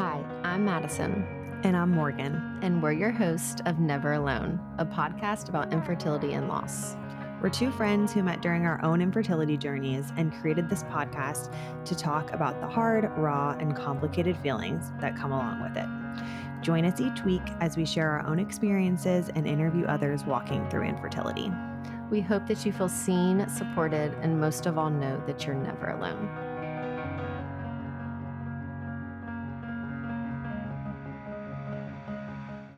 Hi, I'm Madison. And I'm Morgan. And we're your host of Never Alone, a podcast about infertility and loss. We're two friends who met during our own infertility journeys and created this podcast to talk about the hard, raw, and complicated feelings that come along with it. Join us each week as we share our own experiences and interview others walking through infertility. We hope that you feel seen, supported, and most of all, know that you're never alone.